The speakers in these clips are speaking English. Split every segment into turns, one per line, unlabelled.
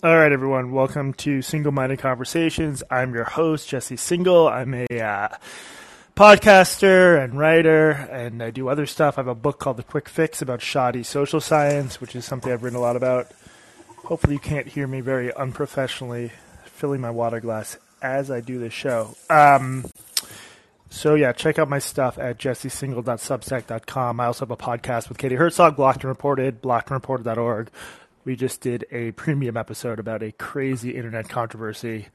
All right, everyone. Welcome to Singal Minded Conversations. I'm your host, Jesse Singal. I'm a uh, podcaster and writer, and I do other stuff. I have a book called The Quick Fix about shoddy social science, which is something I've written a lot about. Hopefully, you can't hear me very unprofessionally filling my water glass as I do this show. Um, so yeah, check out my stuff at jessesingal.substack.com. I also have a podcast with Katie Herzog, Blocked and Reported, blockedandreported.org. We just did a premium episode about a crazy internet controversy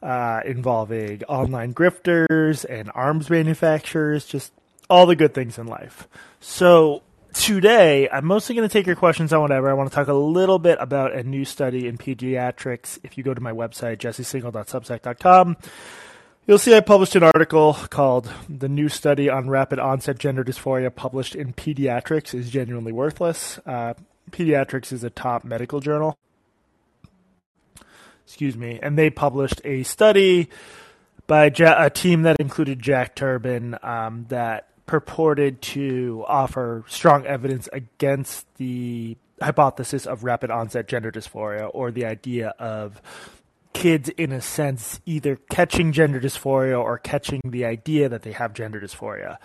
uh, involving online grifters and arms manufacturers, just all the good things in life. So today, I'm mostly going to take your questions on whatever. I want to talk a little bit about a new study in pediatrics. If you go to my website, jessesingal.substack.com, you'll see I published an article called The New Study on Rapid Onset Gender Dysphoria Published in Pediatrics is Genuinely Worthless. Uh, Pediatrics is a top medical journal. Excuse me. And they published a study by a team that included Jack Turban um, that purported to offer strong evidence against the hypothesis of rapid onset gender dysphoria or the idea of kids, in a sense, either catching gender dysphoria or catching the idea that they have gender dysphoria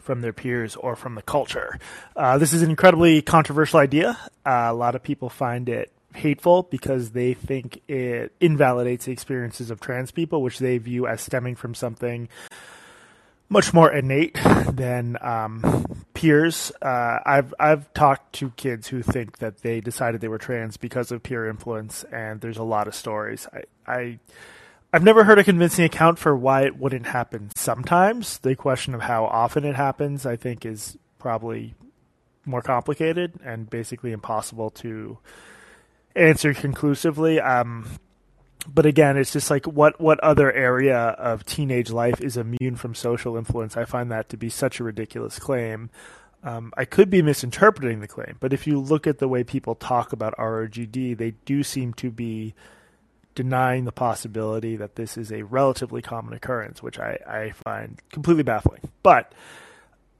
from their peers or from the culture. Uh, this is an incredibly controversial idea. Uh, a lot of people find it hateful because they think it invalidates the experiences of trans people, which they view as stemming from something much more innate than um, peers. Uh, I've I've talked to kids who think that they decided they were trans because of peer influence, and there's a lot of stories. I, I I've never heard a convincing account for why it wouldn't happen sometimes. The question of how often it happens, I think, is probably more complicated and basically impossible to answer conclusively. Um, but again, it's just like what what other area of teenage life is immune from social influence? I find that to be such a ridiculous claim. Um, I could be misinterpreting the claim, but if you look at the way people talk about ROGD, they do seem to be denying the possibility that this is a relatively common occurrence, which I, I find completely baffling. But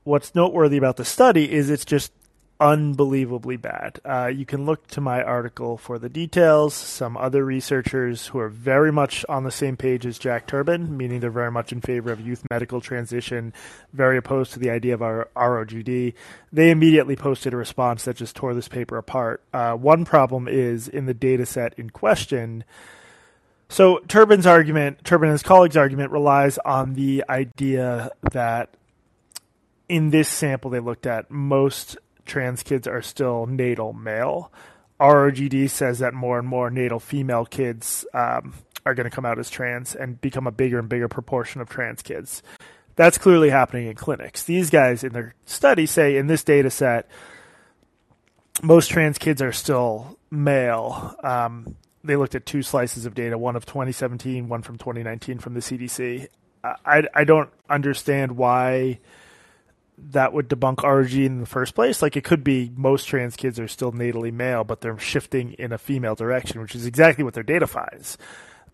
what's noteworthy about the study is it's just unbelievably bad. Uh, you can look to my article for the details. Some other researchers who are very much on the same page as Jack Turban, meaning they're very much in favor of youth medical transition, very opposed to the idea of our ROGD, they immediately posted a response that just tore this paper apart. Uh, one problem is in the data set in question. So Turban's argument, Turban and his colleagues' argument, relies on the idea that in this sample they looked at, most trans kids are still natal male. ROGD says that more and more natal female kids um, are going to come out as trans and become a bigger and bigger proportion of trans kids. That's clearly happening in clinics. These guys in their study say in this data set, most trans kids are still male. Um, they looked at two slices of data, one of 2017, one from 2019 from the CDC. I, I don't understand why that would debunk RG in the first place. Like it could be most trans kids are still natally male, but they're shifting in a female direction, which is exactly what their data finds.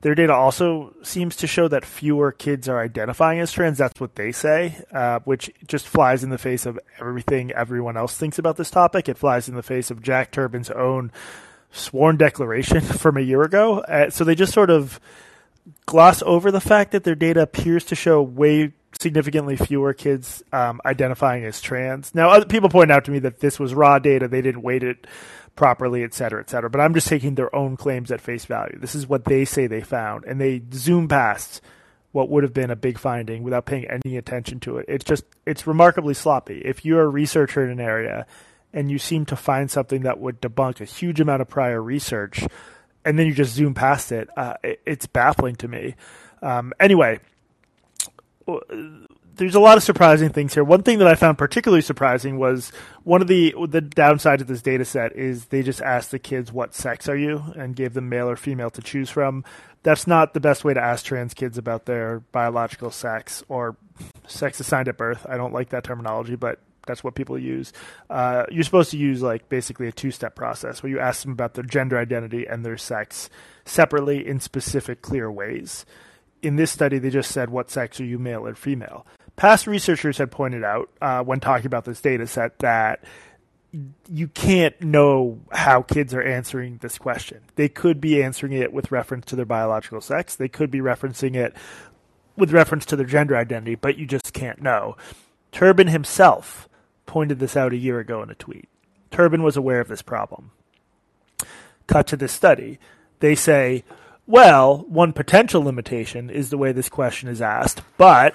Their data also seems to show that fewer kids are identifying as trans. That's what they say, uh, which just flies in the face of everything everyone else thinks about this topic. It flies in the face of Jack Turban's own sworn declaration from a year ago. Uh, so they just sort of gloss over the fact that their data appears to show way significantly fewer kids um, identifying as trans. Now, other people point out to me that this was raw data; they didn't weight it properly, et cetera, et cetera. But I'm just taking their own claims at face value. This is what they say they found, and they zoom past what would have been a big finding without paying any attention to it. It's just it's remarkably sloppy. If you're a researcher in an area and you seem to find something that would debunk a huge amount of prior research, and then you just zoom past it, uh, it it's baffling to me. Um, anyway, there's a lot of surprising things here. One thing that I found particularly surprising was one of the the downsides of this data set is they just asked the kids what sex are you and gave them male or female to choose from. That's not the best way to ask trans kids about their biological sex or sex assigned at birth. I don't like that terminology, but that's what people use. Uh, you're supposed to use like basically a two step process where you ask them about their gender identity and their sex separately in specific, clear ways. In this study, they just said, What sex are you, male or female? Past researchers had pointed out uh, when talking about this data set that you can't know how kids are answering this question. They could be answering it with reference to their biological sex. They could be referencing it with reference to their gender identity, but you just can't know. Turban himself pointed this out a year ago in a tweet. Turban was aware of this problem. Cut to this study. They say, well, one potential limitation is the way this question is asked, but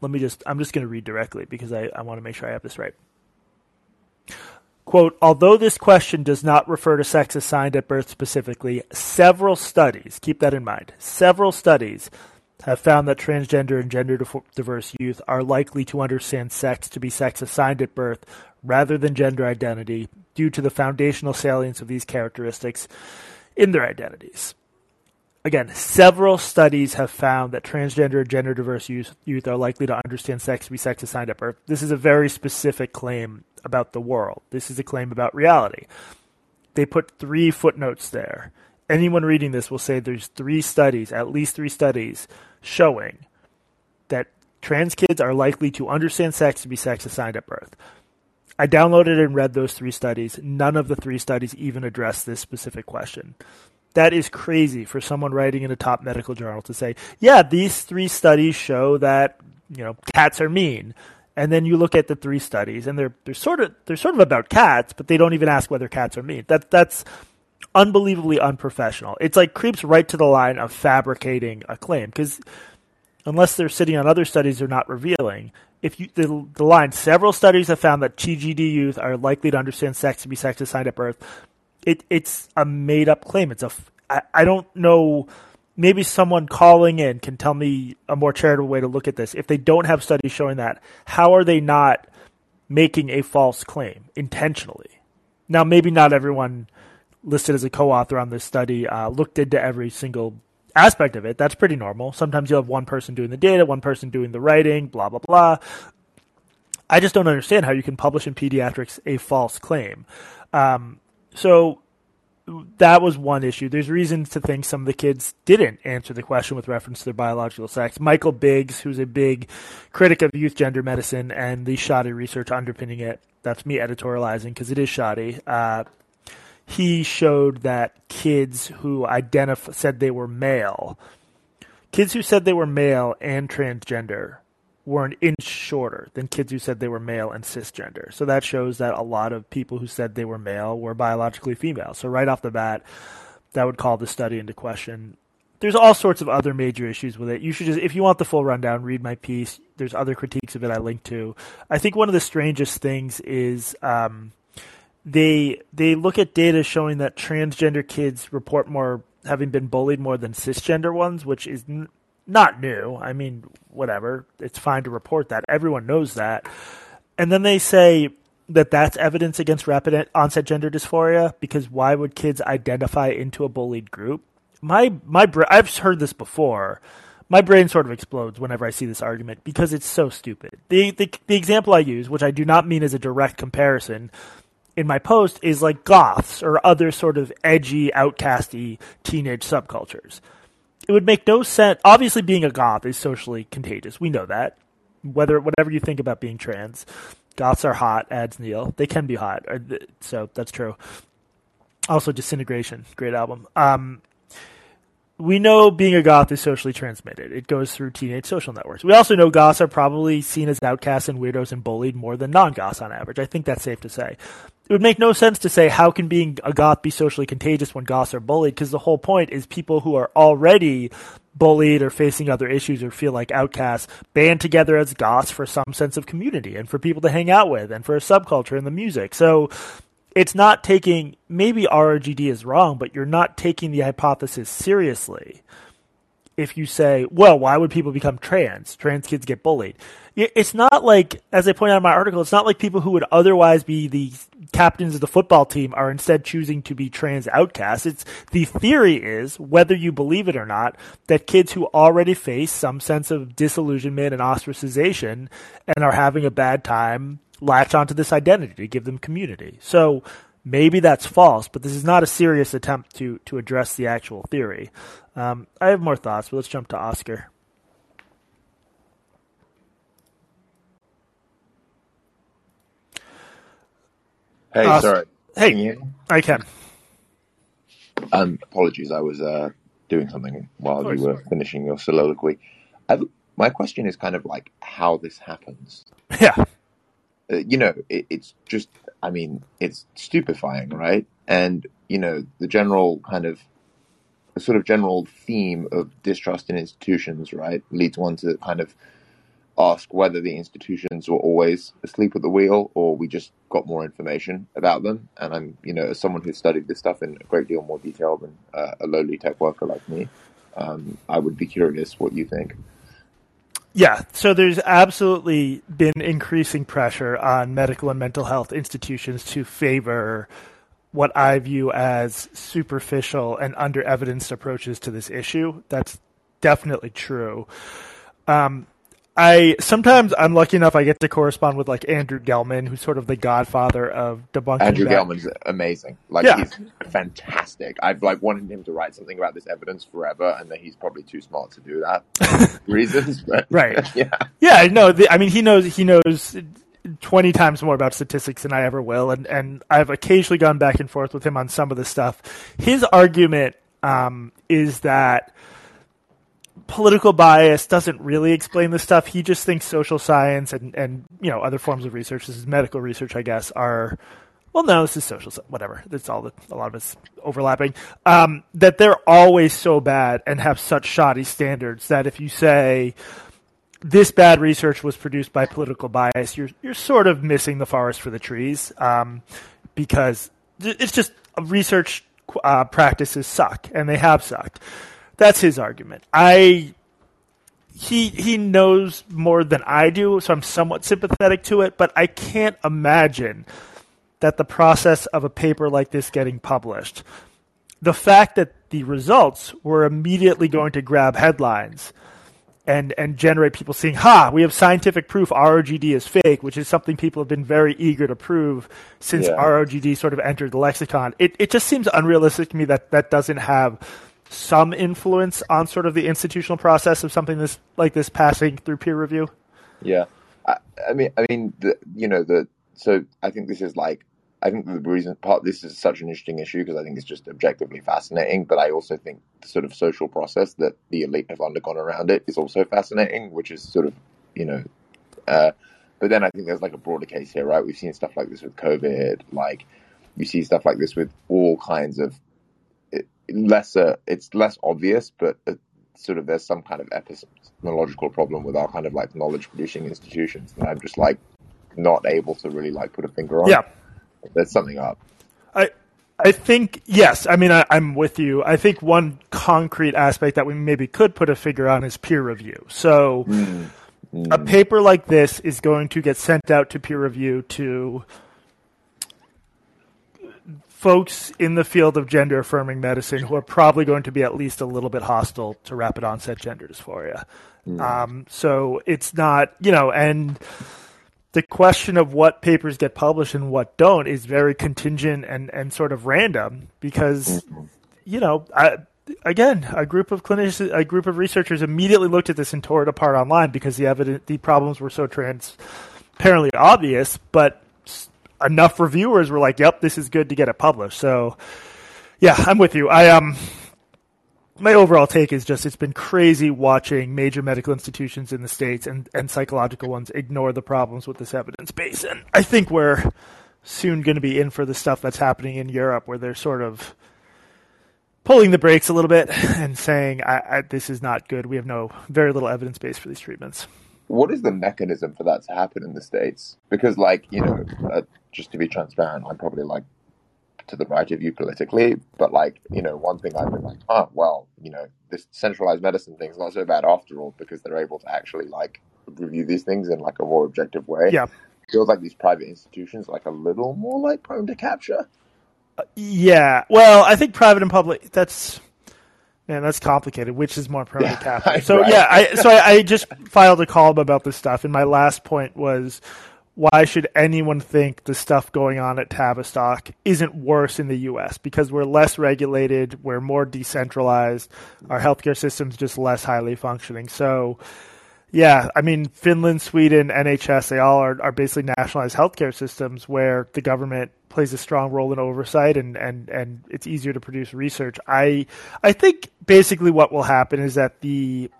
let me just, I'm just going to read directly because I, I want to make sure I have this right. Quote, although this question does not refer to sex assigned at birth specifically, several studies, keep that in mind, several studies have found that transgender and gender diverse youth are likely to understand sex to be sex assigned at birth rather than gender identity due to the foundational salience of these characteristics in their identities. Again, several studies have found that transgender and gender diverse youth, youth are likely to understand sex to be sex assigned at birth. This is a very specific claim about the world. This is a claim about reality. They put three footnotes there. Anyone reading this will say there's three studies, at least three studies, showing that trans kids are likely to understand sex to be sex assigned at birth. I downloaded and read those three studies. None of the three studies even address this specific question. That is crazy for someone writing in a top medical journal to say, yeah, these three studies show that, you know, cats are mean. And then you look at the three studies and they're they're sort of they're sort of about cats, but they don't even ask whether cats are mean. That that's unbelievably unprofessional. It's like creeps right to the line of fabricating a claim because unless they're sitting on other studies they're not revealing. If you the, the line, several studies have found that TGD youth are likely to understand sex to be sex assigned at birth. It it's a made up claim. It's a I, I don't know. Maybe someone calling in can tell me a more charitable way to look at this. If they don't have studies showing that, how are they not making a false claim intentionally? Now, maybe not everyone listed as a co-author on this study uh, looked into every single aspect of it. That's pretty normal. Sometimes you'll have one person doing the data, one person doing the writing, blah blah blah. I just don't understand how you can publish in pediatrics a false claim. Um, so that was one issue. There's reasons to think some of the kids didn't answer the question with reference to their biological sex. Michael Biggs, who's a big critic of youth gender medicine and the shoddy research underpinning it, that's me editorializing because it is shoddy. Uh, he showed that kids who identif- said they were male, kids who said they were male and transgender, were an inch shorter than kids who said they were male and cisgender. So that shows that a lot of people who said they were male were biologically female. So right off the bat, that would call the study into question. There's all sorts of other major issues with it. You should just, if you want the full rundown, read my piece. There's other critiques of it I linked to. I think one of the strangest things is um, they they look at data showing that transgender kids report more having been bullied more than cisgender ones, which is n- not new. I mean, whatever. It's fine to report that. Everyone knows that. And then they say that that's evidence against rapid onset gender dysphoria because why would kids identify into a bullied group? My my I've heard this before. My brain sort of explodes whenever I see this argument because it's so stupid. The, the the example I use, which I do not mean as a direct comparison, in my post is like goths or other sort of edgy, outcasty teenage subcultures. It would make no sense. Obviously, being a goth is socially contagious. We know that. Whether whatever you think about being trans, goths are hot. Adds Neil. They can be hot. So that's true. Also, Disintegration, great album. Um, we know being a goth is socially transmitted. It goes through teenage social networks. We also know goths are probably seen as outcasts and weirdos and bullied more than non-goths on average. I think that's safe to say it would make no sense to say how can being a goth be socially contagious when goths are bullied because the whole point is people who are already bullied or facing other issues or feel like outcasts band together as goths for some sense of community and for people to hang out with and for a subculture in the music so it's not taking maybe RRGD is wrong but you're not taking the hypothesis seriously if you say, well, why would people become trans? Trans kids get bullied. It's not like, as I point out in my article, it's not like people who would otherwise be the captains of the football team are instead choosing to be trans outcasts. It's the theory is, whether you believe it or not, that kids who already face some sense of disillusionment and ostracization and are having a bad time latch onto this identity to give them community. So maybe that's false, but this is not a serious attempt to to address the actual theory. Um, I have more thoughts, but let's jump to Oscar.
Hey, sorry.
Hey.
Can?
I can.
Um, apologies, I was uh, doing something while you were finishing your soliloquy. I, my question is kind of like how this happens.
Yeah.
Uh, you know, it, it's just, I mean, it's stupefying, right? And, you know, the general kind of, sort of general theme of distrust in institutions, right, leads one to kind of ask whether the institutions were always asleep at the wheel or we just got more information about them. And I'm, you know, as someone who's studied this stuff in a great deal more detail than uh, a lowly tech worker like me, um, I would be curious what you think.
Yeah, so there's absolutely been increasing pressure on medical and mental health institutions to favor what I view as superficial and under evidenced approaches to this issue. That's definitely true. Um, I sometimes I'm lucky enough I get to correspond with like Andrew Gelman, who's sort of the godfather of debunking.
Andrew
that.
Gelman's amazing. Like
Yeah.
he's fantastic. I've like wanted him to write something about this evidence forever, and that he's probably too smart to do that reasons. But
Right.
yeah,
Yeah, no, the, I mean he knows he knows twenty times more about statistics than I ever will, and and I've occasionally gone back and forth with him on some of the stuff. His argument um, is that political bias doesn't really explain the stuff. He just thinks social science and and you know other forms of research, this is medical research, I guess, are. Well, no, this is social, whatever. That's all. The, a lot of it's overlapping. Um, that they're always so bad and have such shoddy standards that if you say, this bad research was produced by political bias, you're you're sort of missing the forest for the trees, um, because it's just research uh, practices suck, and they have sucked. That's his argument. I he he knows more than I do, so I'm somewhat sympathetic to it, but I can't imagine that the process of a paper like this getting published, the fact that the results were immediately going to grab headlines and and generate people seeing, ha, we have scientific proof ROGD is fake, which is something people have been very eager to prove since
Yeah.
ROGD sort of entered the lexicon. It it just seems unrealistic to me that that doesn't have some influence on sort of the institutional process of something this like this passing through peer review.
yeah. I, I mean, I mean, the, you know, the so I think this is like. I think the reason part this is such an interesting issue because I think it's just objectively fascinating, but I also think the sort of social process that the elite have undergone around it is also fascinating, which is sort of, you know, uh, but then I think there's like a broader case here, right? We've seen stuff like this with COVID, like you see stuff like this with all kinds of it, lesser. It's less obvious, but it, sort of there's some kind of epistemological problem with our kind of like knowledge producing institutions, and I'm just like not able to really like put a finger on.
Yeah.
there's something up.
I I think yes. I mean, I, I'm with you. I think one concrete aspect that we maybe could put a figure on is peer review. So, mm. a mm. paper like this is going to get sent out to peer review to folks in the field of gender affirming medicine who are probably going to be at least a little bit hostile to rapid onset gender dysphoria. Um, so it's not, you know, and the question of what papers get published and what don't is very contingent and, and sort of random because, you know, I, again, a group of clinicians, a group of researchers immediately looked at this and tore it apart online because the evidence, the problems were so transparently obvious, but enough reviewers were like, "Yep, this is good to get it published." So, yeah, I'm with you. I um, my overall take is just it's been crazy watching major medical institutions in the states and and psychological ones ignore the problems with this evidence base, and I think we're soon going to be in for the stuff that's happening in Europe, where they're sort of pulling the brakes a little bit and saying, I, I, "This is not good. We have no very little evidence base for these treatments."
What is the mechanism for that to happen in the states? Because, like, you know, uh, just to be transparent, I'm probably like to the right of you politically, but like, you know, one thing I've been like, oh, well, you know, this centralized medicine thing's not so bad after all because they're able to actually like review these things in like a more objective way.
Yeah.
feels like these private institutions are, like a little more like prone to capture.
Uh, yeah. Well, I think private and public. That's man, that's complicated. Which is more prone
Yeah,
to capture? So
right.
yeah, I so I, I just filed a column about this stuff, and my last point was. Why should anyone think the stuff going on at Tavistock isn't worse in the U.S. because we're less regulated, we're more decentralized, our healthcare system's just less highly functioning. So, Yeah, I mean, Finland, Sweden, NHS, they all are, are basically nationalized healthcare systems where the government plays a strong role in oversight and, and, and it's easier to produce research. I I think basically what will happen is that the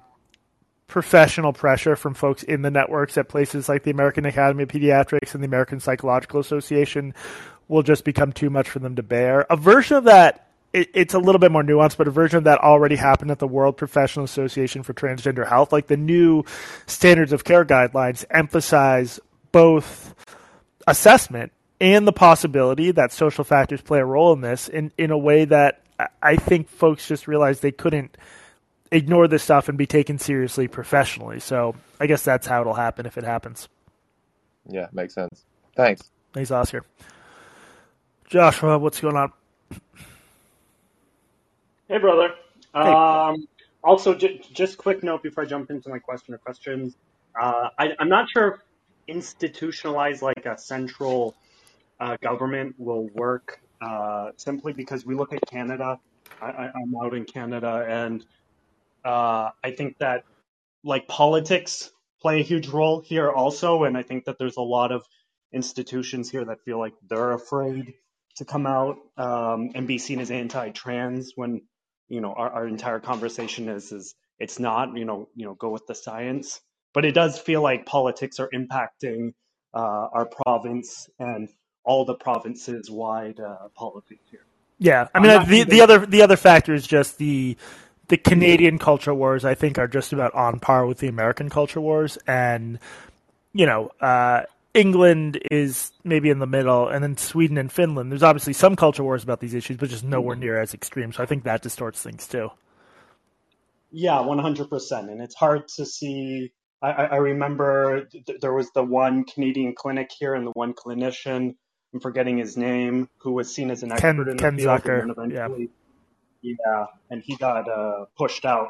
professional pressure from folks in the networks at places like the American Academy of Pediatrics and the American Psychological Association will just become too much for them to bear. A version of that it, it's a little bit more nuanced, but a version of that already happened at the World Professional Association for Transgender Health. Like the new standards of care guidelines emphasize both assessment and the possibility that social factors play a role in this in, in a way that I think folks just realized they couldn't ignore this stuff and be taken seriously professionally. So I guess that's how it'll happen if it happens.
Yeah, makes sense. Thanks.
Thanks, Oscar. Joshua, what's going on?
Hey, brother. Hey. Um, also, j- just quick note before I jump into my question or questions. Uh, I, am not sure if institutionalized like a central uh, government will work uh, simply because we look at Canada. I, am out in Canada, and uh, I think that like politics play a huge role here also, and I think that there's a lot of institutions here that feel like they're afraid to come out um, and be seen as anti-trans when you know our, our entire conversation is is it's not you know you know go with the science. But it does feel like politics are impacting uh, our province and all the provinces wide uh, politics here.
Yeah i mean the, the other the other factor is just the the canadian culture wars i think are just about on par with the american culture wars and you know uh, England is maybe in the middle, and then Sweden and Finland. There's obviously some culture wars about these issues, but just nowhere near as extreme. So I think that distorts things too.
Yeah, 100%. And it's hard to see. I, I remember th- there was the one Canadian clinic here and the one clinician, I'm forgetting his name, who was seen as an expert Ken, in the
Ken
field.
Zucker. yeah.
Yeah, and he got uh, pushed out,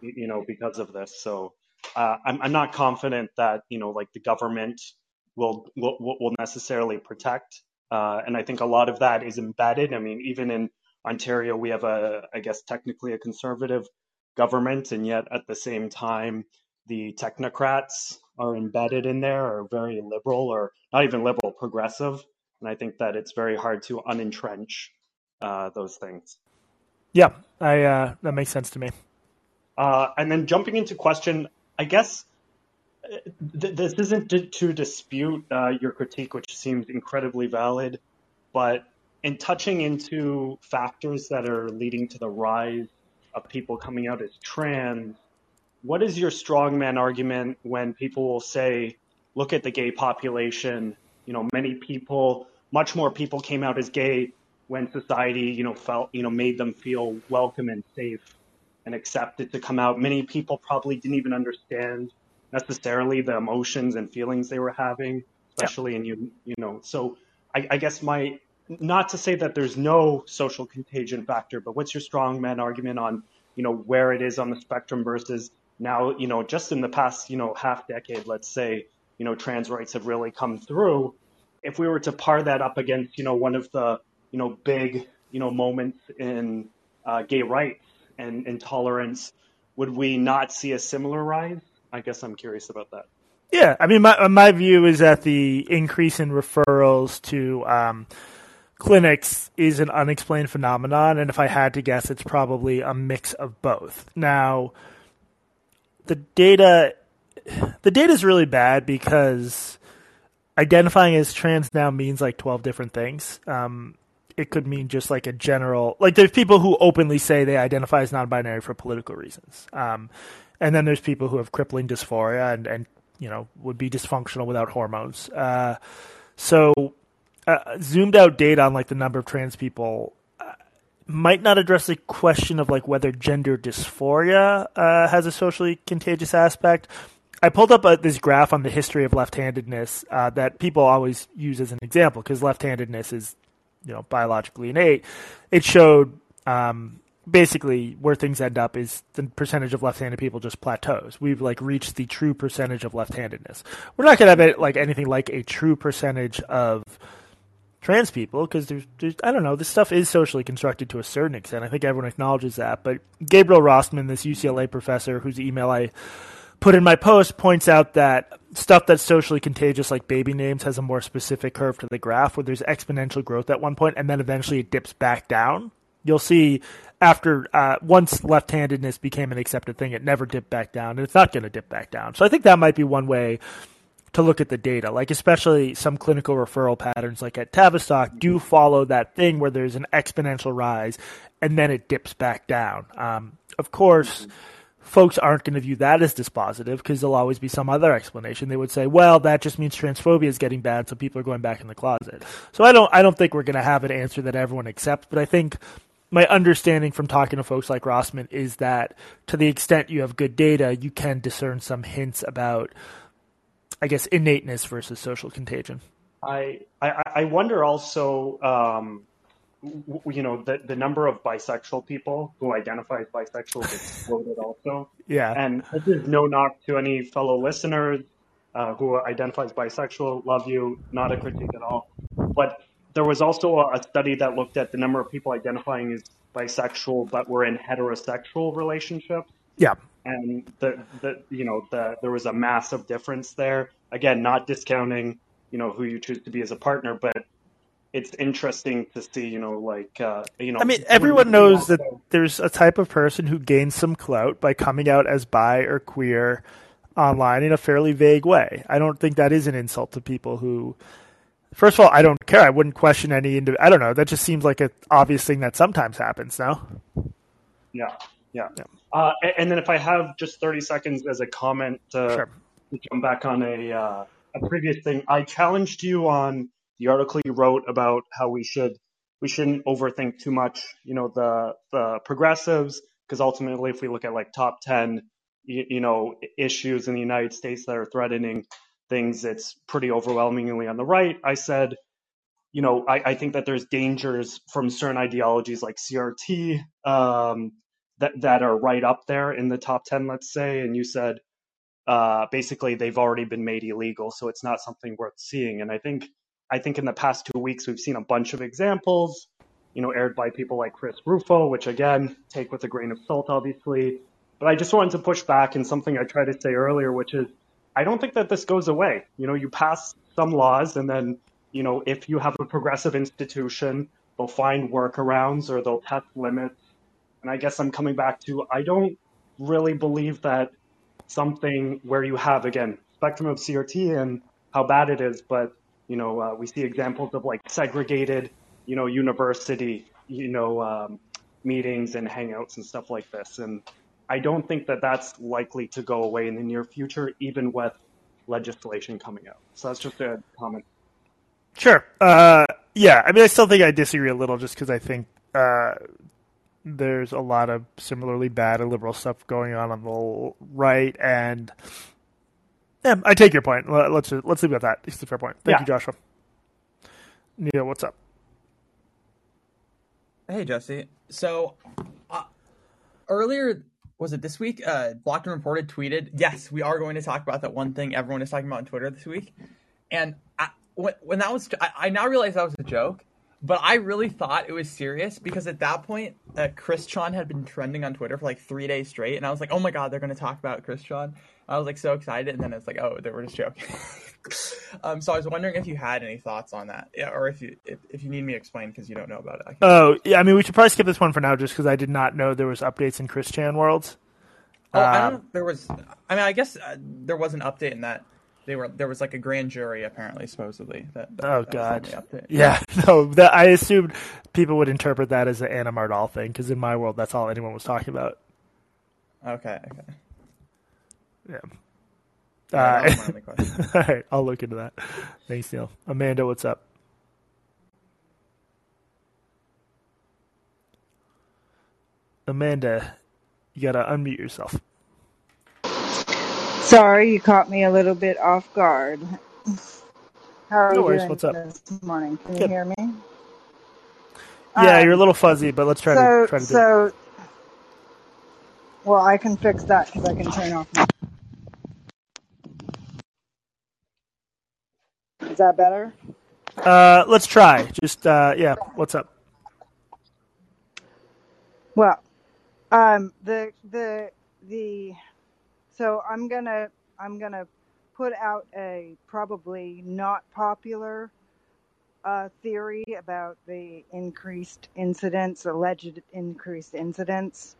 you know, because of this. So uh, I'm, I'm not confident that, you know, like the government will will, will necessarily protect. Uh, and I think a lot of that is embedded. I mean, even in Ontario, we have a, I guess, technically a conservative government, and yet at the same time, the technocrats are embedded in there, are very liberal, or not even liberal, progressive. And I think that it's very hard to unentrench uh, those things.
Yeah, I uh, that makes sense to me.
Uh, and then jumping into question, I guess this isn't to, to dispute uh, your critique, which seems incredibly valid, but in touching into factors that are leading to the rise of people coming out as trans, what is your strongman argument when people will say, look at the gay population, you know, many people, much more people came out as gay when society, you know, felt, you know, made them feel welcome and safe and accepted to come out. Many people probably didn't even understand necessarily the emotions and feelings they were having, especially yeah. in you you know. So I, I, guess my not to say that there's no social contagion factor, but what's your strong man argument on you know where it is on the spectrum versus now you know just in the past you know half decade, let's say you know trans rights have really come through. If we were to par that up against you know one of the you know big you know moments in uh, gay rights and intolerance, would we not see a similar rise? I guess I'm curious about that.
Yeah, I mean, my my view is that the increase in referrals to um, clinics is an unexplained phenomenon, and if I had to guess, it's probably a mix of both. Now, the data, the data is really bad because identifying as trans now means like twelve different things. Um, it could mean just like a general, like there's people who openly say they identify as non-binary for political reasons. Um, and then there's people who have crippling dysphoria and, and you know would be dysfunctional without hormones. Uh, so uh, zoomed out data on like the number of trans people uh, might not address the question of like whether gender dysphoria uh, has a socially contagious aspect. I pulled up uh, this graph on the history of left-handedness uh, that people always use as an example because left-handedness is, you know, biologically innate. It showed um, basically where things end up is the percentage of left-handed people just plateaus. We've like reached the true percentage of left-handedness. We're not going to have it like anything like a true percentage of trans people because there's, there's, I don't know this stuff is socially constructed to a certain extent. I think everyone acknowledges that. But Gabriel Rossman, this UCLA professor whose email I put in my post points out that stuff that's socially contagious, like baby names, has a more specific curve to the graph where there's exponential growth at one point and then eventually it dips back down. You'll see after uh, once left-handedness became an accepted thing, it never dipped back down, and it's not going to dip back down. So I think that might be one way to look at the data. Like especially some clinical referral patterns, like at Tavistock, do follow that thing where there's an exponential rise, and then it dips back down. Um, of course. Mm-hmm folks aren't going to view that as dispositive because there'll always be some other explanation. They would say, well, that just means transphobia is getting bad, so people are going back in the closet. So I don't, I don't think we're going to have an answer that everyone accepts, but I think my understanding from talking to folks like Rossman is that to the extent you have good data, you can discern some hints about, I guess, innateness versus social contagion.
I, I, I wonder also, um, you know, the, the number of bisexual people who identify as bisexual is exploded also.
Yeah.
And this is no knock to any fellow listeners uh, who identify as bisexual. Love you. Not a critique at all. But there was also a study that looked at the number of people identifying as bisexual but were in heterosexual relationships.
Yeah.
And the, the you know the there was a massive difference there. Again, not discounting you know who you choose to be as a partner, but it's interesting to see, you know, like, uh, you know.
I mean, everyone knows that there's a type of person who gains some clout by coming out as bi or queer online in a fairly vague way. I don't think that is an insult to people who. First of all, I don't care. I wouldn't question any. Indiv- I don't know. That just seems like an obvious thing that sometimes happens. Now.
Yeah, yeah. yeah. Uh, and then if I have just thirty seconds as a comment uh, sure. to jump back on a uh, a previous thing, I challenged you on the article you wrote about how we should we shouldn't overthink too much, you know, the the progressives, because ultimately, if we look at like top ten, you, you, know, issues in the United States that are threatening things, it's pretty overwhelmingly on the right. I said, you know, I, I think that there's dangers from certain ideologies like CRT um, that that are right up there in the top ten, let's say, and you said. Uh, basically, they've already been made illegal, so it's not something worth seeing. And I think I think in the past two weeks, we've seen a bunch of examples, you know, aired by people like Chris Rufo, which again, take with a grain of salt, obviously. But I just wanted to push back in something I tried to say earlier, which is I don't think that this goes away. You know, you pass some laws and then, you know, if you have a progressive institution, they'll find workarounds or they'll test limits. And I guess I'm coming back to I don't really believe that something where you have, again, spectrum of CRT and how bad it is, but you know, uh, we see examples of like segregated, you know, university, you know, um, meetings and hangouts and stuff like this. And I don't think that that's likely to go away in the near future, even with legislation coming out. So that's just a comment.
Sure. Uh, yeah. I mean, I still think I disagree a little just because I think uh, there's a lot of similarly bad liberal stuff going on on the right. And yeah, I take your point. Let's let's leave it at that. It's a fair point. Thank yeah. you, Joshua. Neil, what's up?
Hey, Jesse. So uh, earlier, was it this week? Uh, Blocked and Reported tweeted, "Yes, we are going to talk about that one thing everyone is talking about on Twitter this week." And I, when, when that was, I, I now realize that was a joke but I really thought it was serious because at that point, uh, Christian had been trending on Twitter for like three days straight, and I was like, "Oh my god, they're going to talk about Christian." I was like so excited, and then it's like, "Oh, they were just joking." um, so I was wondering if you had any thoughts on that, yeah, or if you if, if you need me to explain because you don't know about it.
Oh yeah, I mean we should probably skip this one for now, just because I did not know there was updates in Christian worlds.
Oh, um, I don't. Know there was. I mean, I guess uh, there was an update in that they were there was like a grand jury apparently supposedly that, that
oh that god yeah no that i assumed people would interpret that as an Anna Mardal thing because in my world that's all anyone was talking about
okay okay
yeah uh, all right i'll look into that thanks neil amanda what's up amanda you gotta unmute yourself
Sorry, you caught me a little bit off guard. How are
no
you
worries.
doing
What's up?
this morning? Can Good. you hear me?
Yeah, um, you're a little fuzzy, but let's try so, to try to do
so, it. Well, I can fix that because I can turn off my. That better?
Uh, let's try. Just uh, yeah. What's up?
Well, um, the the the so I'm gonna I'm gonna put out a probably not popular uh, theory about the increased incidence, alleged increased incidence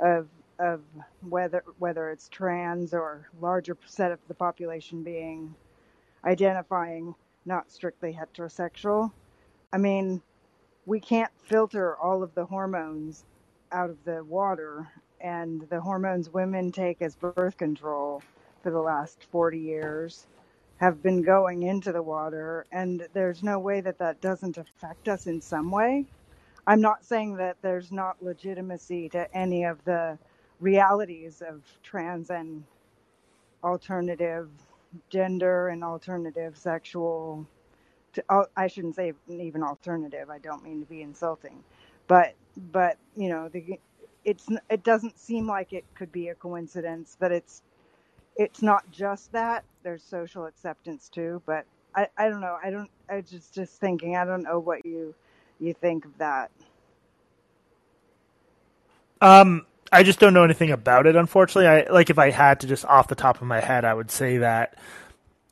of of whether whether it's trans or larger set of the population being identifying not strictly heterosexual. I mean, we can't filter all of the hormones out of the water, and the hormones women take as birth control for the last 40 years have been going into the water, and there's no way that that doesn't affect us in some way. I'm not saying that there's not legitimacy to any of the realities of trans and alternative gender and alternative sexual to, oh, I shouldn't say even alternative. I don't mean to be insulting, but but you know the it's it doesn't seem like it could be a coincidence that it's it's not just that. There's social acceptance too, but I I don't know. I don't. I just just thinking. I don't know what you you think of that.
Um, I just don't know anything about it. Unfortunately, I like if I had to just off the top of my head, I would say that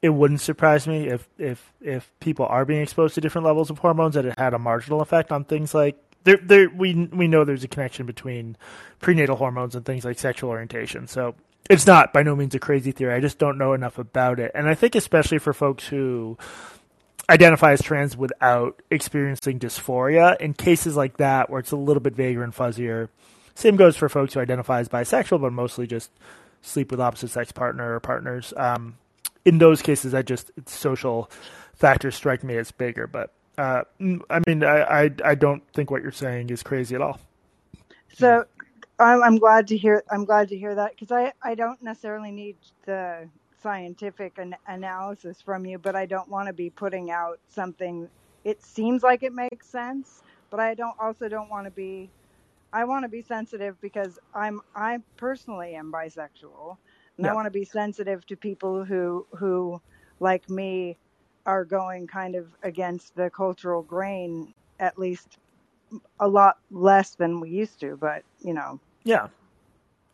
it wouldn't surprise me if if if people are being exposed to different levels of hormones that it had a marginal effect on things like there there we we know there's a connection between prenatal hormones and things like sexual orientation. So it's not by no means a crazy theory. I just don't know enough about it. And I think especially for folks who identify as trans without experiencing dysphoria in cases like that where it's a little bit vaguer and fuzzier. Same goes for folks who identify as bisexual but mostly just sleep with opposite sex partner or partners. Um, in those cases, I just social factors strike me as bigger. But uh, I mean, I, I I don't think what you're saying is crazy at all.
So I'm, I'm glad to hear. I'm glad to hear that because I I don't necessarily need the scientific an- analysis from you, but I don't want to be putting out something. It seems like it makes sense, but I don't also don't want to be. I want to be sensitive because I'm I personally am bisexual, and
Yeah.
I want to be sensitive to people who who like me are going kind of against the cultural grain at least a lot less than we used to, but you know.
Yeah.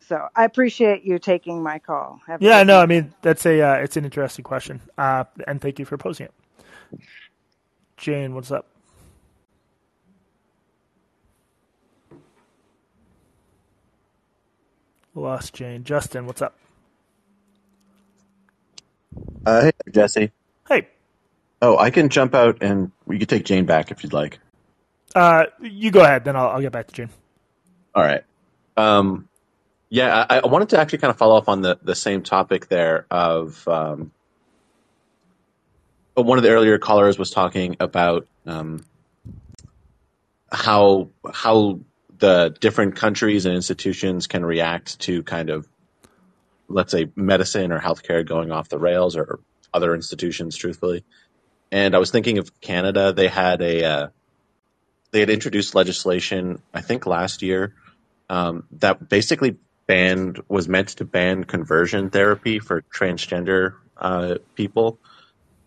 So I appreciate you taking my call. Have
Yeah, no, I mean that's a uh, it's an interesting question, uh, and thank you for posing it. Jane, what's up? Lost Jane. Justin, what's up?
Uh, hey, Jesse.
Hey,
Oh, I can jump out and we could take Jane back if you'd like.
uh, you go ahead, then I'll, I'll get back to Jane.
All right. Um, yeah, I, I wanted to actually kind of follow up on the, the same topic there of um, one of the earlier callers was talking about um, how how the different countries and institutions can react to kind of let's say medicine or healthcare going off the rails or other institutions truthfully. And i was thinking of canada. They had a uh, they had introduced legislation i think last year um, that basically banned was meant to ban conversion therapy for transgender uh, people.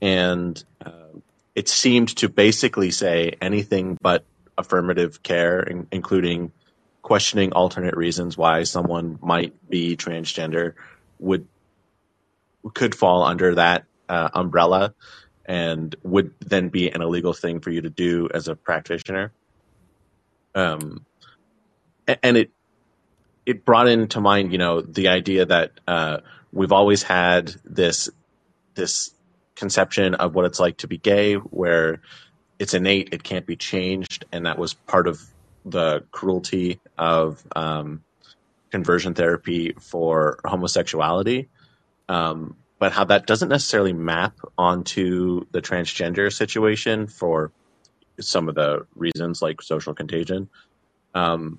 And uh, it seemed to basically say anything but affirmative care, in, including questioning alternate reasons why someone might be transgender, would could fall under that uh, umbrella, and would then be an illegal thing for you to do as a practitioner. Um, and it it brought into mind, you know, the idea that uh, we've always had this this conception of what it's like to be gay, where it's innate, it can't be changed, and that was part of the cruelty of um, conversion therapy for homosexuality. Um, but how that doesn't necessarily map onto the transgender situation for some of the reasons like social contagion. Um,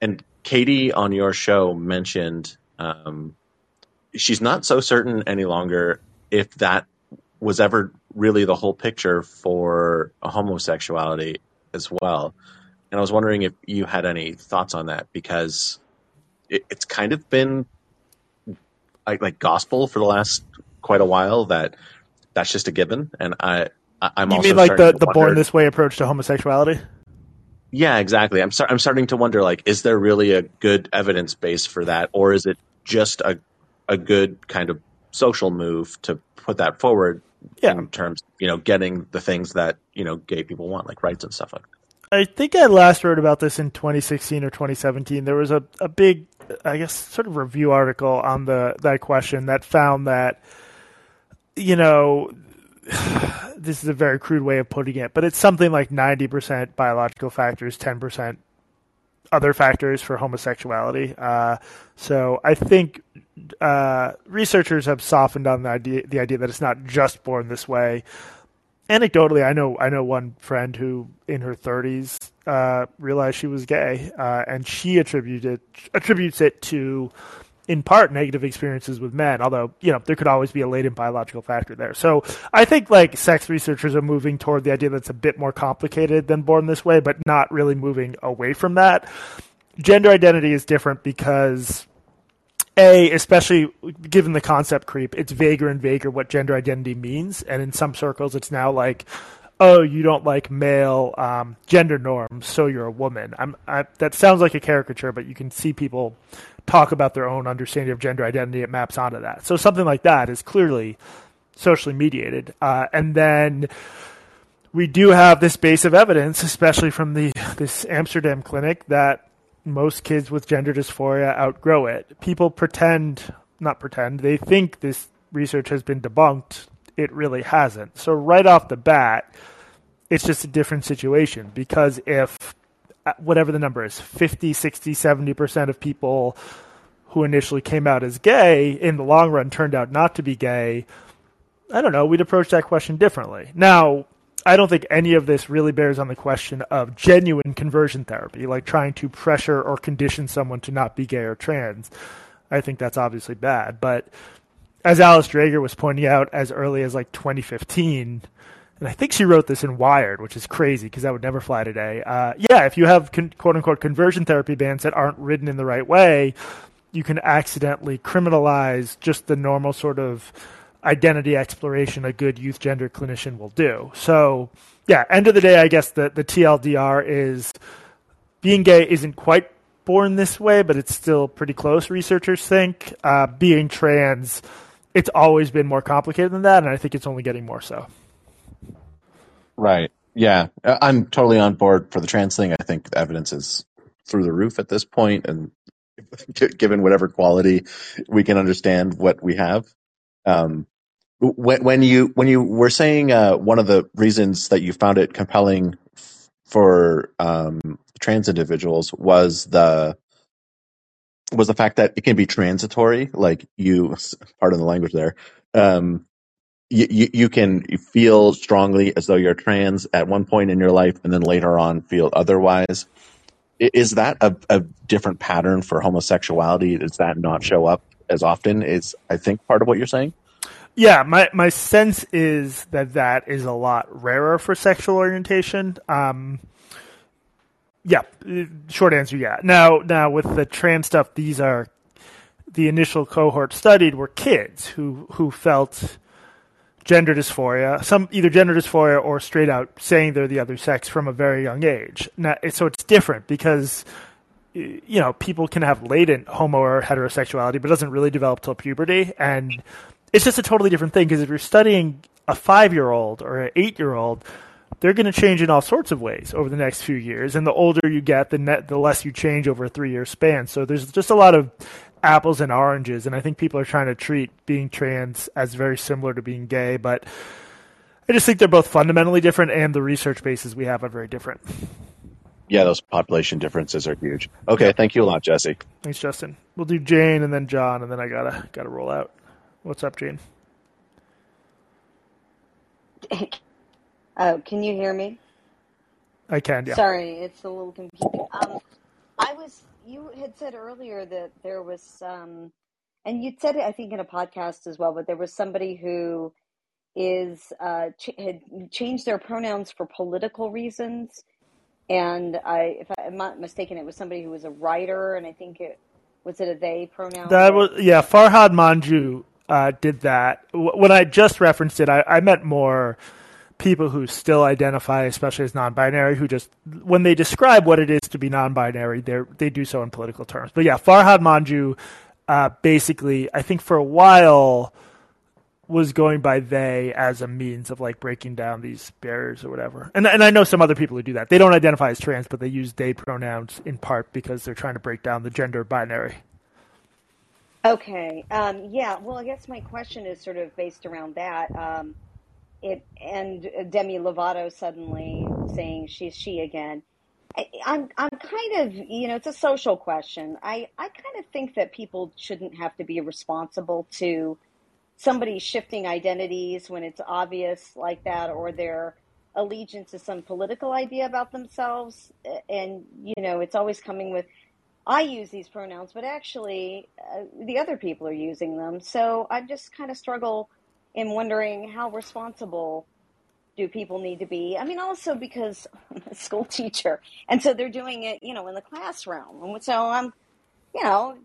and Katie on your show mentioned um, she's not so certain any longer if that was ever really the whole picture for homosexuality as well. And I was wondering if you had any thoughts on that because it, it's kind of been like, like gospel for the last quite a while that that's just a given. And I, I I'm
You
also
mean like the, the born this way approach to homosexuality?
yeah, exactly. I'm start, I'm starting to wonder like is there really a good evidence base for that or is it just a a good kind of social move to put that forward
Yeah.
in terms, you know, getting the things that you know gay people want, like rights and stuff like. that.
I think I last wrote about this in 2016 or 2017. There was a, a big, I guess, sort of review article on the that question that found that, you know, this is a very crude way of putting it, but it's something like 90% biological factors, 10% other factors for homosexuality. Uh, so I think uh, researchers have softened on the idea the idea that it's not just born this way. Anecdotally, I know I know one friend who, in her 30s, uh, realized she was gay, uh, and she attributed attributes it to, in part, negative experiences with men. Although you know there could always be a latent biological factor there. So I think like sex researchers are moving toward the idea that's a bit more complicated than born this way, but not really moving away from that. Gender identity is different because a, especially given the concept creep, it's vaguer and vaguer what gender identity means, and in some circles, it's now like, oh, you don't like male um, gender norms, so you're a woman. I, that sounds like a caricature, but you can see people talk about their own understanding of gender identity. It maps onto that. So something like that is clearly socially mediated, uh, and then we do have this base of evidence, especially from the this Amsterdam clinic, that most kids with gender dysphoria outgrow it. People pretend, not pretend, they think this research has been debunked. It really hasn't. So, right off the bat, it's just a different situation because if Uh, whatever the number is 50, 60, 70% of people who initially came out as gay in the long run turned out not to be gay, I don't know, we'd approach that question differently. Now, I don't think any of this really bears on the question of genuine conversion therapy, like trying to pressure or condition someone to not be gay or trans. I think that's obviously bad. But as Alice Dreger was pointing out as early as like 2015, and I think she wrote this in Wired, which is crazy because that would never fly today. Uh, yeah, if you have con- quote unquote conversion therapy bans that aren't written in the right way, you can accidentally criminalize just the normal sort of identity exploration a good youth gender clinician will do. So, yeah, end of the day, I guess the, the TLDR is being gay isn't quite born this way, but it's still pretty close, researchers think. Uh, being trans, it's always been more complicated than that, and I think it's only getting more so.
Right. Yeah, Uh, I'm totally on board for the trans thing. I think the evidence is through the roof at this point, and given whatever quality we can understand what we have. Um, when, when you when you were saying uh, one of the reasons that you found it compelling f- for um, trans individuals was the was the fact that it can be transitory, like you, pardon the language there. Um, you, you, can feel strongly as though you're trans at one point in your life and then later on feel otherwise. Is that a, a different pattern for homosexuality? Does that not show up as often? Is I think part of what you're saying?
Yeah, my my sense is that that is a lot rarer for sexual orientation. Um, yeah, short answer, yeah. Now, now with the trans stuff, these are the initial cohort studied were kids who who felt gender dysphoria, some either gender dysphoria or straight out saying they're the other sex from a very young age. Now, so it's different because you know people can have latent homo or heterosexuality, but it doesn't really develop till puberty, and it's just a totally different thing. Because if you're studying a five year old or an eight year old, they're going to change in all sorts of ways over the next few years. And the older you get, the net, the less you change over a three year span. So there's just a lot of apples and oranges. And I think people are trying to treat being trans as very similar to being gay, but I just think they're both fundamentally different, and the research bases we have are very different.
Yeah, those population differences are huge. Okay, thank you a lot, Jesse.
Thanks, Justin. We'll do Jane and then John, and then I gotta gotta roll out. What's up, Jane?
Oh, can you hear me?
I can, yeah.
Sorry, it's a little confusing. Um, I was, you had said earlier that there was, um, and you'd said it, I think, in a podcast as well, but there was somebody who is, uh, ch- had changed their pronouns for political reasons. And I, if I'm not mistaken, it was somebody who was a writer, and I think it was it a they pronoun
That
that,
was yeah. Farhad Manjoo uh, did that. When I just referenced it, I, I meant more people who still identify, especially as non-binary, who just when they describe what it is to be non-binary, they they do so in political terms. But yeah, Farhad Manjoo uh, basically, I think for a while was going by they as a means of like breaking down these barriers or whatever. And and I know some other people who do that. They don't identify as trans, but they use they pronouns in part because they're trying to break down the gender binary.
Okay. Um, yeah. Well, I guess my question is sort of based around that. Um, it and Demi Lovato suddenly saying she's she again. I, I'm I'm kind of you know it's a social question. I I kind of think that people shouldn't have to be responsible to somebody shifting identities when it's obvious like that, or their allegiance to some political idea about themselves. And you know it's always coming with I use these pronouns, but actually uh, the other people are using them. So I just kind of struggle in wondering how responsible do people need to be. I mean, also because I'm a school teacher, and so they're doing it, you know, in the classroom. And so I'm, you know,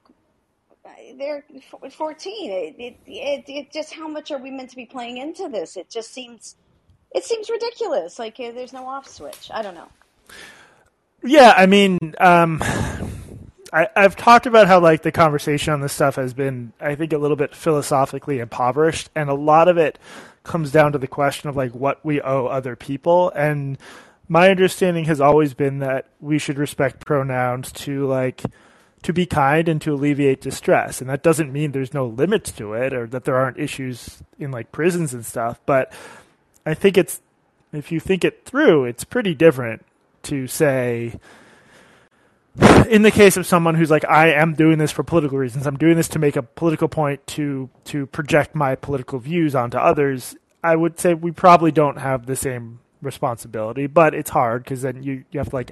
they're 14. It, it, it, it just how much are we meant to be playing into this? It just seems, it seems ridiculous. Like uh, there's no off switch. I don't know.
Yeah, I mean, um, I, I've talked about how like the conversation on this stuff has been, I think, a little bit philosophically impoverished, and a lot of it comes down to the question of like what we owe other people. And my understanding has always been that we should respect pronouns to like to be kind and to alleviate distress. And that doesn't mean there's no limits to it or that there aren't issues in like prisons and stuff. But I think it's if you think it through, it's pretty different to say in the case of someone who's like, I am doing this for political reasons, I'm doing this to make a political point to to project my political views onto others. I would say we probably don't have the same responsibility, but it's hard because then you you have to like,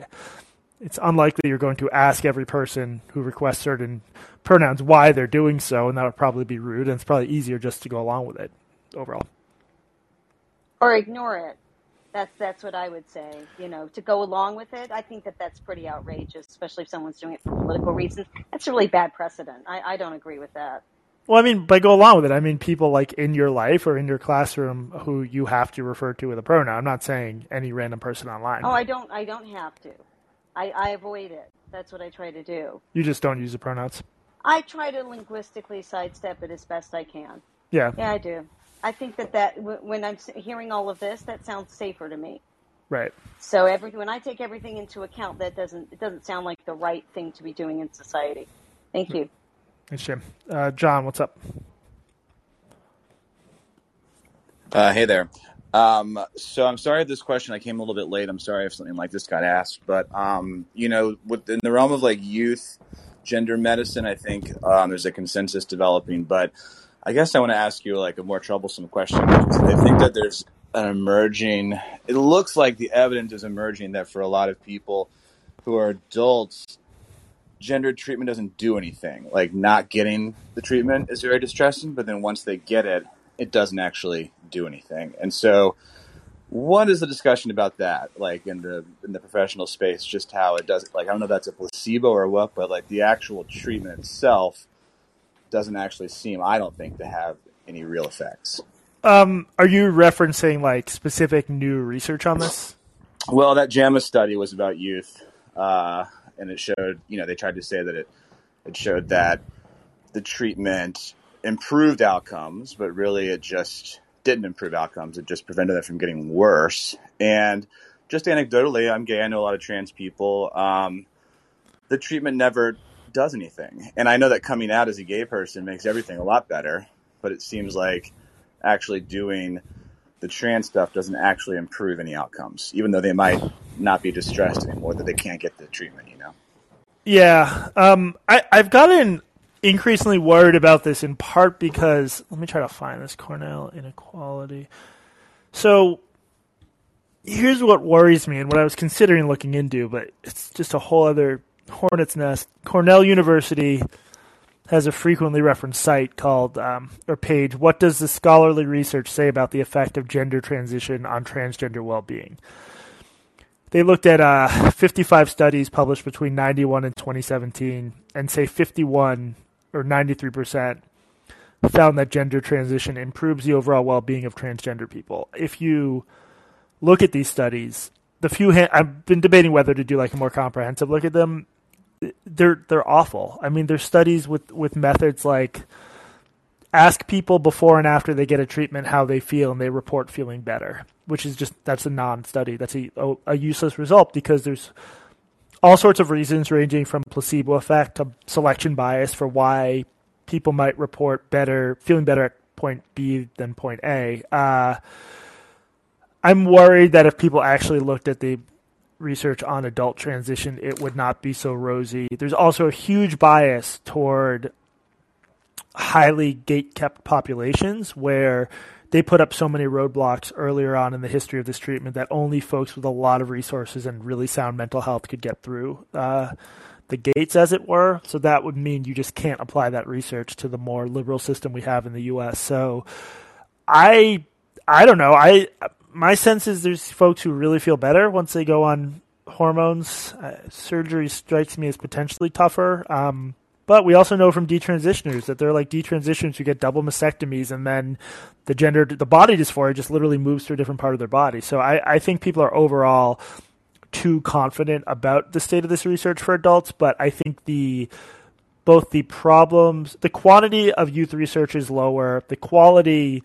it's unlikely you're going to ask every person who requests certain pronouns why they're doing so, and that would probably be rude, and it's probably easier just to go along with it overall.
Or ignore it. That's that's what I would say. You know, to go along with it, I think that that's pretty outrageous, especially if someone's doing it for political reasons. That's a really bad precedent. I, I don't agree with that.
Well, I mean, by go along with it, I mean people like in your life or in your classroom who you have to refer to with a pronoun. I'm not saying any random person online.
Oh, I don't. I don't have to. I, I avoid it. That's what I try to do.
You just don't use the pronouns.
I try to linguistically sidestep it as best I can.
Yeah.
Yeah, I do. I think that that when I'm hearing all of this, that sounds safer to me.
Right.
So every when I take everything into account, that doesn't it doesn't sound like the right thing to be doing in society. Thank you.
Thanks, Jim. Uh, John, what's up?
Uh, hey there. Um, so I'm sorry if this question I came a little bit late. I'm sorry if something like this got asked, but um, you know, within the realm of like youth gender medicine, I think um, there's a consensus developing. But I guess I want to ask you like a more troublesome question. I think that there's an emerging. It looks like the evidence is emerging that for a lot of people who are adults, gender treatment doesn't do anything. Like not getting the treatment is very distressing, but then once they get it, it doesn't actually do anything. And so, what is the discussion about that? Like in the in the professional space, just how it does. Like I don't know if that's a placebo or what, but like the actual treatment itself doesn't actually seem, I don't think, to have any real effects.
Um, are you referencing like specific new research on this?
Well, that JAMA study was about youth, uh, and it showed, you know, they tried to say that it it showed that the treatment improved outcomes, but really it just didn't improve outcomes. It just prevented them from getting worse. And just anecdotally, I'm gay. I know a lot of trans people. Um, the treatment never does anything. And I know that coming out as a gay person makes everything a lot better, but it seems like actually doing the trans stuff doesn't actually improve any outcomes, even though they might not be distressed anymore that they can't get the treatment, you know?
Yeah. Um, I, I've gotten increasingly worried about this in part because, let me try to find this Cornell inequality. So here's what worries me and what I was considering looking into, but it's just a whole other hornet's nest. Cornell University has a frequently referenced site called um, or page. What does the scholarly research say about the effect of gender transition on transgender well-being? They looked at uh, 55 studies published between 91 and 2017, and say 51 or 93 percent found that gender transition improves the overall well-being of transgender people. If you look at these studies, the few ha- I've been debating whether to do like a more comprehensive look at them they're they're awful. I mean, there's studies with with methods like ask people before and after they get a treatment how they feel, and they report feeling better, which is just that's a non-study. That's a a useless result because there's all sorts of reasons ranging from placebo effect to selection bias for why people might report better feeling better at point B than point A. Uh, I'm worried that if people actually looked at the research on adult transition, it would not be so rosy. There's also a huge bias toward highly gate kept populations where they put up so many roadblocks earlier on in the history of this treatment that only folks with a lot of resources and really sound mental health could get through uh, the gates, as it were. So that would mean you just can't apply that research to the more liberal system we have in the U.S. So I, I don't know. I my sense is there's folks who really feel better once they go on hormones. Uh, surgery strikes me as potentially tougher. Um, but we also know from detransitioners that they're like detransitioners who get double mastectomies and then the gender, the body dysphoria just literally moves to a different part of their body. So I, I think people are overall too confident about the state of this research for adults, but I think the both the problems, the quantity of youth research is lower, the quality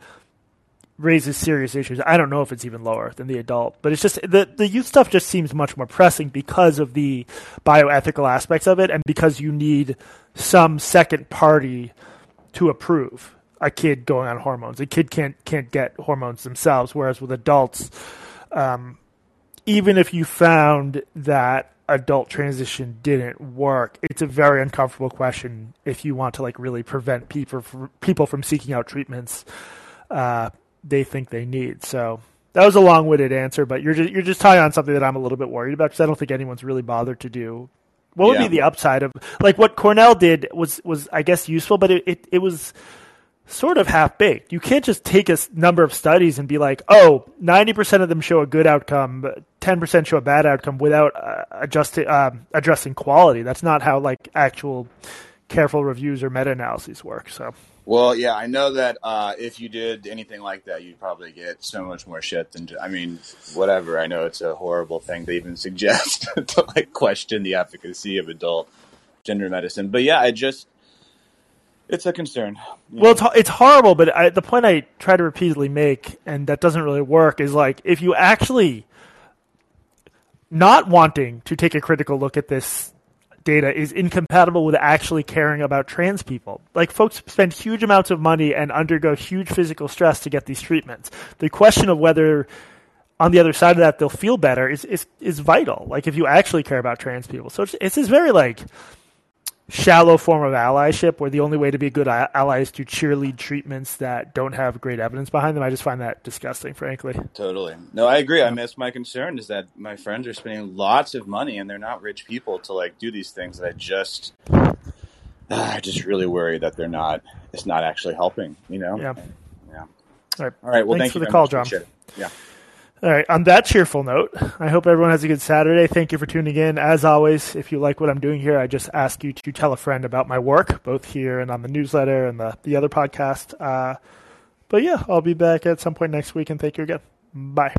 raises serious issues. I don't know if it's even lower than the adult, but it's just the the youth stuff just seems much more pressing because of the bioethical aspects of it and because you need some second party to approve a kid going on hormones. A kid can't can't get hormones themselves whereas with adults um, even if you found that adult transition didn't work, it's a very uncomfortable question if you want to like really prevent people from, people from seeking out treatments. Uh, they think they need. So that was a long-winded answer, but you're just you're just tying on something that I'm a little bit worried about because I don't think anyone's really bothered to do. What would yeah. be the upside of like what Cornell did was was I guess useful, but it it, it was sort of half baked. You can't just take a number of studies and be like, oh, 90% of them show a good outcome, 10% show a bad outcome without uh, adjusting, uh, addressing quality. That's not how like actual careful reviews or meta analyses work. So
well, yeah, I know that uh, if you did anything like that, you'd probably get so much more shit than. I mean, whatever. I know it's a horrible thing to even suggest to like question the efficacy of adult gender medicine, but yeah, I just it's a concern.
Well, it's it's horrible, but I, the point I try to repeatedly make, and that doesn't really work, is like if you actually not wanting to take a critical look at this data is incompatible with actually caring about trans people. Like folks spend huge amounts of money and undergo huge physical stress to get these treatments. The question of whether on the other side of that they'll feel better is is, is vital. Like if you actually care about trans people. So it's, it's this very like shallow form of allyship where the only way to be a good ally is to cheerlead treatments that don't have great evidence behind them. I just find that disgusting, frankly.
Totally. No, I agree. I mean, that's my concern is that my friends are spending lots of money and they're not rich people to like do these things that I just, uh, I just really worry that they're not, it's not actually helping, you know?
Yeah.
Yeah. All
right.
All right. Well,
Thanks
thank
for
you
the call, John.
Yeah.
All right. On that cheerful note, I hope everyone has a good Saturday. Thank you for tuning in. As always, if you like what I'm doing here, I just ask you to tell a friend about my work, both here and on the newsletter and the, the other podcast. Uh, but yeah, I'll be back at some point next week, and thank you again. Bye.